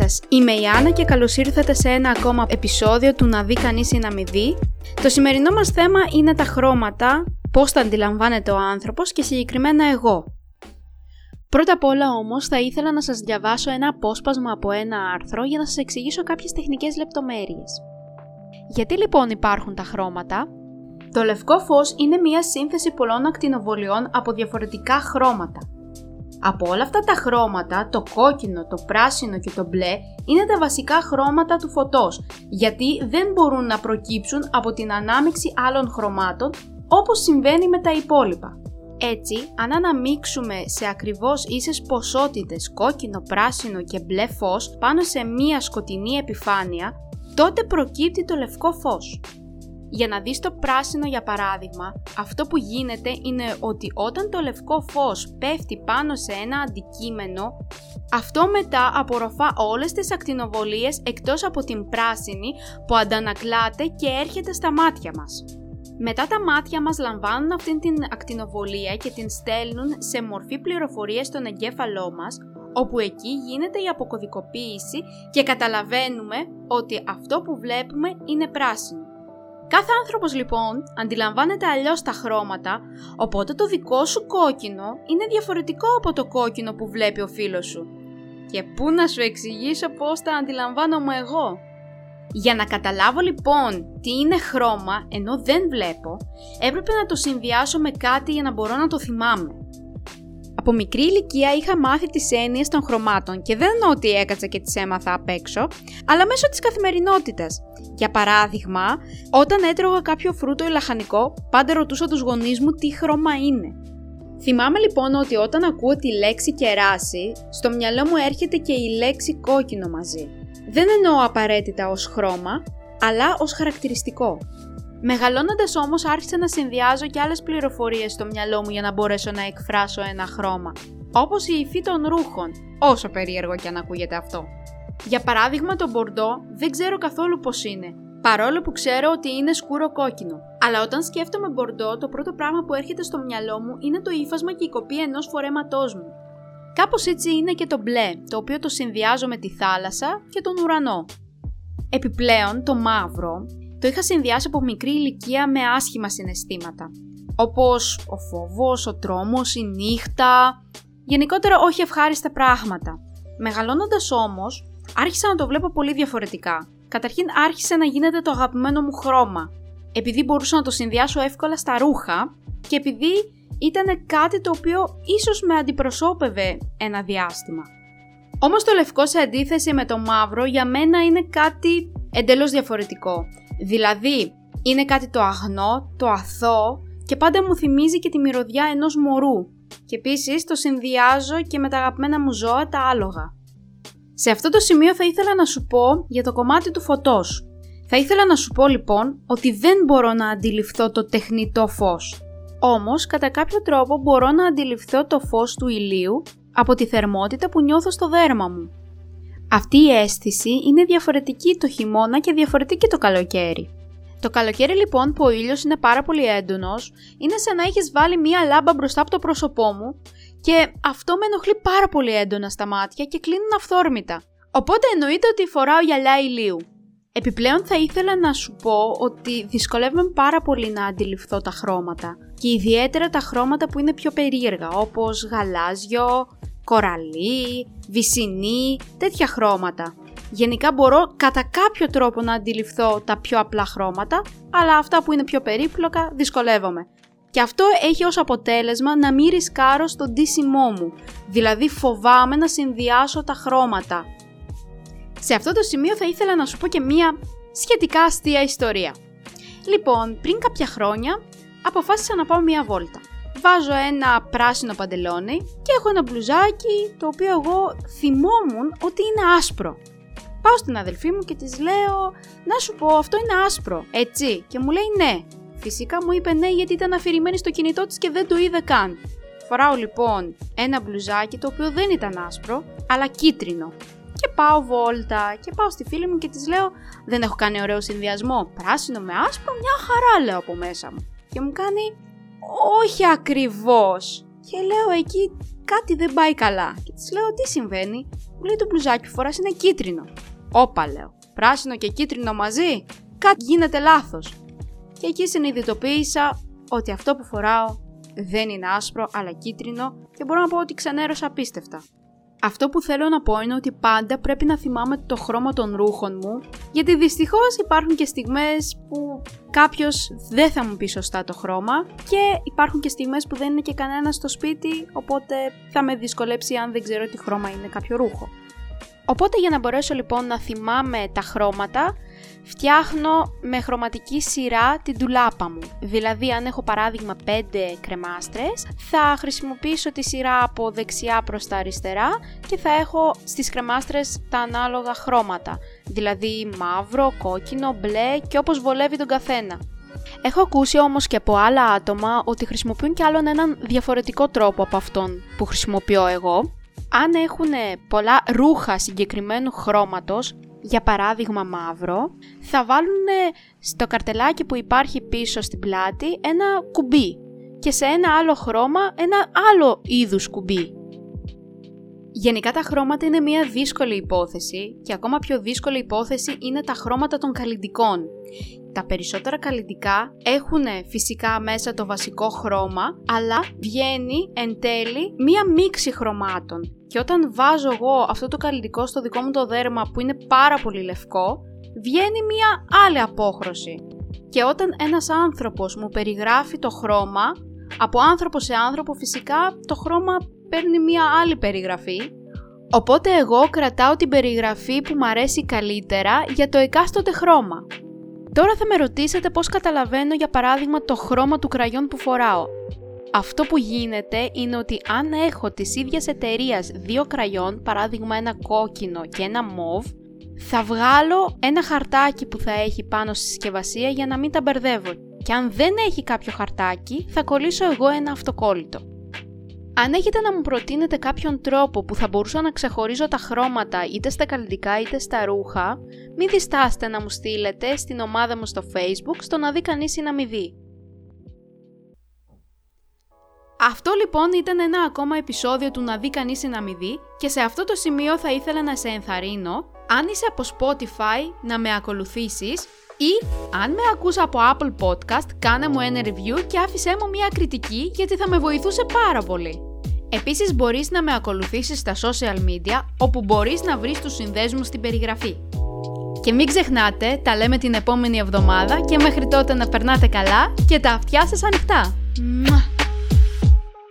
σας, είμαι η Άννα και καλώς ήρθατε σε ένα ακόμα επεισόδιο του «Να δει κανείς ή να μην δει». Το σημερινό μας θέμα είναι τα χρώματα, πώς τα αντιλαμβάνεται ο άνθρωπος και συγκεκριμένα εγώ. Πρώτα απ' όλα όμως θα ήθελα να σας διαβάσω ένα απόσπασμα από ένα άρθρο για να σας εξηγήσω κάποιες τεχνικές λεπτομέρειες. Γιατί λοιπόν υπάρχουν τα χρώματα; Το λευκό φως είναι μια σύνθεση πολλών ακτινοβολιών από διαφορετικά χρώματα. Από όλα αυτά τα χρώματα, το κόκκινο, το πράσινο και το μπλε είναι τα βασικά χρώματα του φωτός, γιατί δεν μπορούν να προκύψουν από την ανάμειξη άλλων χρωμάτων όπως συμβαίνει με τα υπόλοιπα. Έτσι, αν αναμίξουμε σε ακριβώς ίσες ποσότητες κόκκινο, πράσινο και μπλε φως πάνω σε μία σκοτεινή επιφάνεια, τότε προκύπτει το λευκό φως. Για να δεις το πράσινο για παράδειγμα, αυτό που γίνεται είναι ότι όταν το λευκό φως πέφτει πάνω σε ένα αντικείμενο, αυτό μετά απορροφά όλες τις ακτινοβολίες εκτός από την πράσινη που αντανακλάται και έρχεται στα μάτια μας. Μετά τα μάτια μας λαμβάνουν αυτήν την ακτινοβολία και την στέλνουν σε μορφή πληροφορίες στον εγκέφαλό μας, όπου εκεί γίνεται η αποκωδικοποίηση και καταλαβαίνουμε ότι αυτό που βλέπουμε είναι πράσινο. Κάθε άνθρωπος λοιπόν αντιλαμβάνεται αλλιώς τα χρώματα, οπότε το δικό σου κόκκινο είναι διαφορετικό από το κόκκινο που βλέπει ο φίλος σου. Και πού να σου εξηγήσω πώς τα αντιλαμβάνομαι εγώ; Για να καταλάβω λοιπόν τι είναι χρώμα ενώ δεν βλέπω, έπρεπε να το συνδυάσω με κάτι για να μπορώ να το θυμάμαι. Από μικρή ηλικία είχα μάθει τις έννοιες των χρωμάτων και δεν εννοώ ότι έκατσα και τις έμαθα απ' έξω, αλλά μέσω της καθημερινότητας. Για παράδειγμα, όταν έτρωγα κάποιο φρούτο ή λαχανικό, πάντα ρωτούσα τους γονείς μου τι χρώμα είναι. Θυμάμαι λοιπόν ότι όταν ακούω τη λέξη κεράσι, στο μυαλό μου έρχεται και η λέξη κόκκινο μαζί. Δεν εννοώ απαραίτητα ως χρώμα, αλλά ως χαρακτηριστικό. Μεγαλώνοντας όμως, άρχισα να συνδυάζω και άλλες πληροφορίες στο μυαλό μου για να μπορέσω να εκφράσω ένα χρώμα. Όπως η υφή των ρούχων, όσο περίεργο και αν ακούγεται αυτό. Για παράδειγμα, το μπορντό δεν ξέρω καθόλου πώς είναι, παρόλο που ξέρω ότι είναι σκούρο κόκκινο. Αλλά όταν σκέφτομαι μπορντό, το πρώτο πράγμα που έρχεται στο μυαλό μου είναι το ύφασμα και η κοπή ενός φορέματός μου. Κάπως έτσι είναι και το μπλε, το οποίο το συνδυάζω με τη θάλασσα και τον ουρανό. Επιπλέον, το μαύρο το είχα συνδυάσει από μικρή ηλικία με άσχημα συναισθήματα. Όπως ο φόβος, ο τρόμος, η νύχτα, γενικότερα όχι ευχάριστα πράγματα. Μεγαλώνοντας όμως, άρχισα να το βλέπω πολύ διαφορετικά. Καταρχήν άρχισε να γίνεται το αγαπημένο μου χρώμα, επειδή μπορούσα να το συνδυάσω εύκολα στα ρούχα και επειδή ήταν κάτι το οποίο ίσως με αντιπροσώπευε ένα διάστημα. Όμως το λευκό σε αντίθεση με το μαύρο για μένα είναι κάτι εντελώς διαφορετικό. Δηλαδή, είναι κάτι το αγνό, το αθώο και πάντα μου θυμίζει και τη μυρωδιά ενός μωρού. Και επίσης το συνδυάζω και με τα αγαπημένα μου ζώα, τα άλογα. Σε αυτό το σημείο θα ήθελα να σου πω για το κομμάτι του φωτός. Θα ήθελα να σου πω λοιπόν ότι δεν μπορώ να αντιληφθώ το τεχνητό φως. Όμως, κατά κάποιο τρόπο μπορώ να αντιληφθώ το φως του ηλίου από τη θερμότητα που νιώθω στο δέρμα μου. Αυτή η αίσθηση είναι διαφορετική το χειμώνα και διαφορετική το καλοκαίρι. Το καλοκαίρι λοιπόν που ο ήλιος είναι πάρα πολύ έντονος, είναι σαν να έχεις βάλει μία λάμπα μπροστά από το πρόσωπό μου και αυτό με ενοχλεί πάρα πολύ έντονα στα μάτια και κλείνουν αυθόρμητα. Οπότε εννοείται ότι φοράω γυαλιά ηλίου. Επιπλέον θα ήθελα να σου πω ότι δυσκολεύομαι πάρα πολύ να αντιληφθώ τα χρώματα και ιδιαίτερα τα χρώματα που είναι πιο περίεργα όπως γαλάζιο, κοραλί, βυσινή, τέτοια χρώματα. Γενικά μπορώ κατά κάποιο τρόπο να αντιληφθώ τα πιο απλά χρώματα, αλλά αυτά που είναι πιο περίπλοκα δυσκολεύομαι. Και αυτό έχει ως αποτέλεσμα να μην ρισκάρω στο ντύσιμό μου, δηλαδή φοβάμαι να συνδυάσω τα χρώματα. Σε αυτό το σημείο θα ήθελα να σου πω και μία σχετικά αστεία ιστορία. Λοιπόν, πριν κάποια χρόνια αποφάσισα να πάω μία βόλτα βάζω ένα πράσινο παντελόνι και έχω ένα μπλουζάκι το οποίο εγώ θυμόμουν ότι είναι άσπρο. Πάω στην αδελφή μου και της λέω «Να σου πω, αυτό είναι άσπρο, έτσι» και μου λέει «Ναι». Φυσικά μου είπε ναι γιατί ήταν αφηρημένη στο κινητό της και δεν το είδε καν. Φοράω λοιπόν ένα μπλουζάκι το οποίο δεν ήταν άσπρο, αλλά κίτρινο. Και πάω βόλτα και πάω στη φίλη μου και της λέω «Δεν έχω κάνει ωραίο συνδυασμό, πράσινο με άσπρο, μια χαρά» λέω από μέσα μου. Και μου κάνει όχι ακριβώς. Και λέω εκεί κάτι δεν πάει καλά. Και της λέω τι συμβαίνει; Μου λέει το μπλουζάκι που φοράς είναι κίτρινο. Όπα λέω. Πράσινο και κίτρινο μαζί; Κάτι γίνεται λάθος. Και εκεί συνειδητοποίησα ότι αυτό που φοράω δεν είναι άσπρο αλλά κίτρινο και μπορώ να πω ότι ξενέρωσα απίστευτα. Αυτό που θέλω να πω είναι ότι πάντα πρέπει να θυμάμαι το χρώμα των ρούχων μου, γιατί δυστυχώς υπάρχουν και στιγμές που κάποιος δεν θα μου πει σωστά το χρώμα και υπάρχουν και στιγμές που δεν είναι και κανένα στο σπίτι, οπότε θα με δυσκολέψει αν δεν ξέρω τι χρώμα είναι κάποιο ρούχο. Οπότε για να μπορέσω λοιπόν να θυμάμαι τα χρώματα, φτιάχνω με χρωματική σειρά την τουλάπα μου. Δηλαδή αν έχω παράδειγμα 5 κρεμάστρες, θα χρησιμοποιήσω τη σειρά από δεξιά προς τα αριστερά και θα έχω στις κρεμάστρες τα ανάλογα χρώματα. Δηλαδή μαύρο, κόκκινο, μπλε και όπως βολεύει τον καθένα. Έχω ακούσει όμως και από άλλα άτομα ότι χρησιμοποιούν κι άλλον έναν διαφορετικό τρόπο από αυτόν που χρησιμοποιώ εγώ. Αν έχουν πολλά ρούχα συγκεκριμένου χρώματος, για παράδειγμα μαύρο, θα βάλουν στο καρτελάκι που υπάρχει πίσω στην πλάτη ένα κουμπί και σε ένα άλλο χρώμα ένα άλλο είδους κουμπί. Γενικά τα χρώματα είναι μια δύσκολη υπόθεση και ακόμα πιο δύσκολη υπόθεση είναι τα χρώματα των καλλιτικών. Τα περισσότερα καλλιτικά έχουν φυσικά μέσα το βασικό χρώμα, αλλά βγαίνει εν τέλει μία μίξη χρωμάτων. Και όταν βάζω εγώ αυτό το καλλιτικό στο δικό μου το δέρμα που είναι πάρα πολύ λευκό, βγαίνει μία άλλη απόχρωση. Και όταν ένας άνθρωπος μου περιγράφει το χρώμα, από άνθρωπο σε άνθρωπο φυσικά το χρώμα παίρνει μία άλλη περιγραφή, οπότε εγώ κρατάω την περιγραφή που μου αρέσει καλύτερα για το εκάστοτε χρώμα. Τώρα θα με ρωτήσετε πώς καταλαβαίνω για παράδειγμα το χρώμα του κραγιόν που φοράω. Αυτό που γίνεται είναι ότι αν έχω της ίδιας εταιρείας δύο κραγιόν, παράδειγμα ένα κόκκινο και ένα μοβ, θα βγάλω ένα χαρτάκι που θα έχει πάνω στη συσκευασία για να μην τα μπερδεύω. Και αν δεν έχει κάποιο χαρτάκι, θα κολλήσω εγώ ένα αυτοκόλλητο. Αν έχετε να μου προτείνετε κάποιον τρόπο που θα μπορούσα να ξεχωρίζω τα χρώματα είτε στα καλλιτικά είτε στα ρούχα, μην διστάσετε να μου στείλετε στην ομάδα μου στο facebook στο να δει κανείς ή να μην δει. Αυτό λοιπόν ήταν ένα ακόμα επεισόδιο του να δει κανείς ή να μην δει και σε αυτό το σημείο θα ήθελα να σε ενθαρρύνω αν είσαι από Spotify να με ακολουθήσεις ή αν με ακούς από Apple Podcast κάνε μου ένα review και άφησέ μου μια κριτική γιατί θα με βοηθούσε πάρα πολύ. Επίσης μπορείς να με ακολουθήσεις στα social media όπου μπορείς να βρεις τους συνδέσμους στην περιγραφή. Και μην ξεχνάτε, τα λέμε την επόμενη εβδομάδα και μέχρι τότε να περνάτε καλά και τα αυτιά σας ανοιχτά.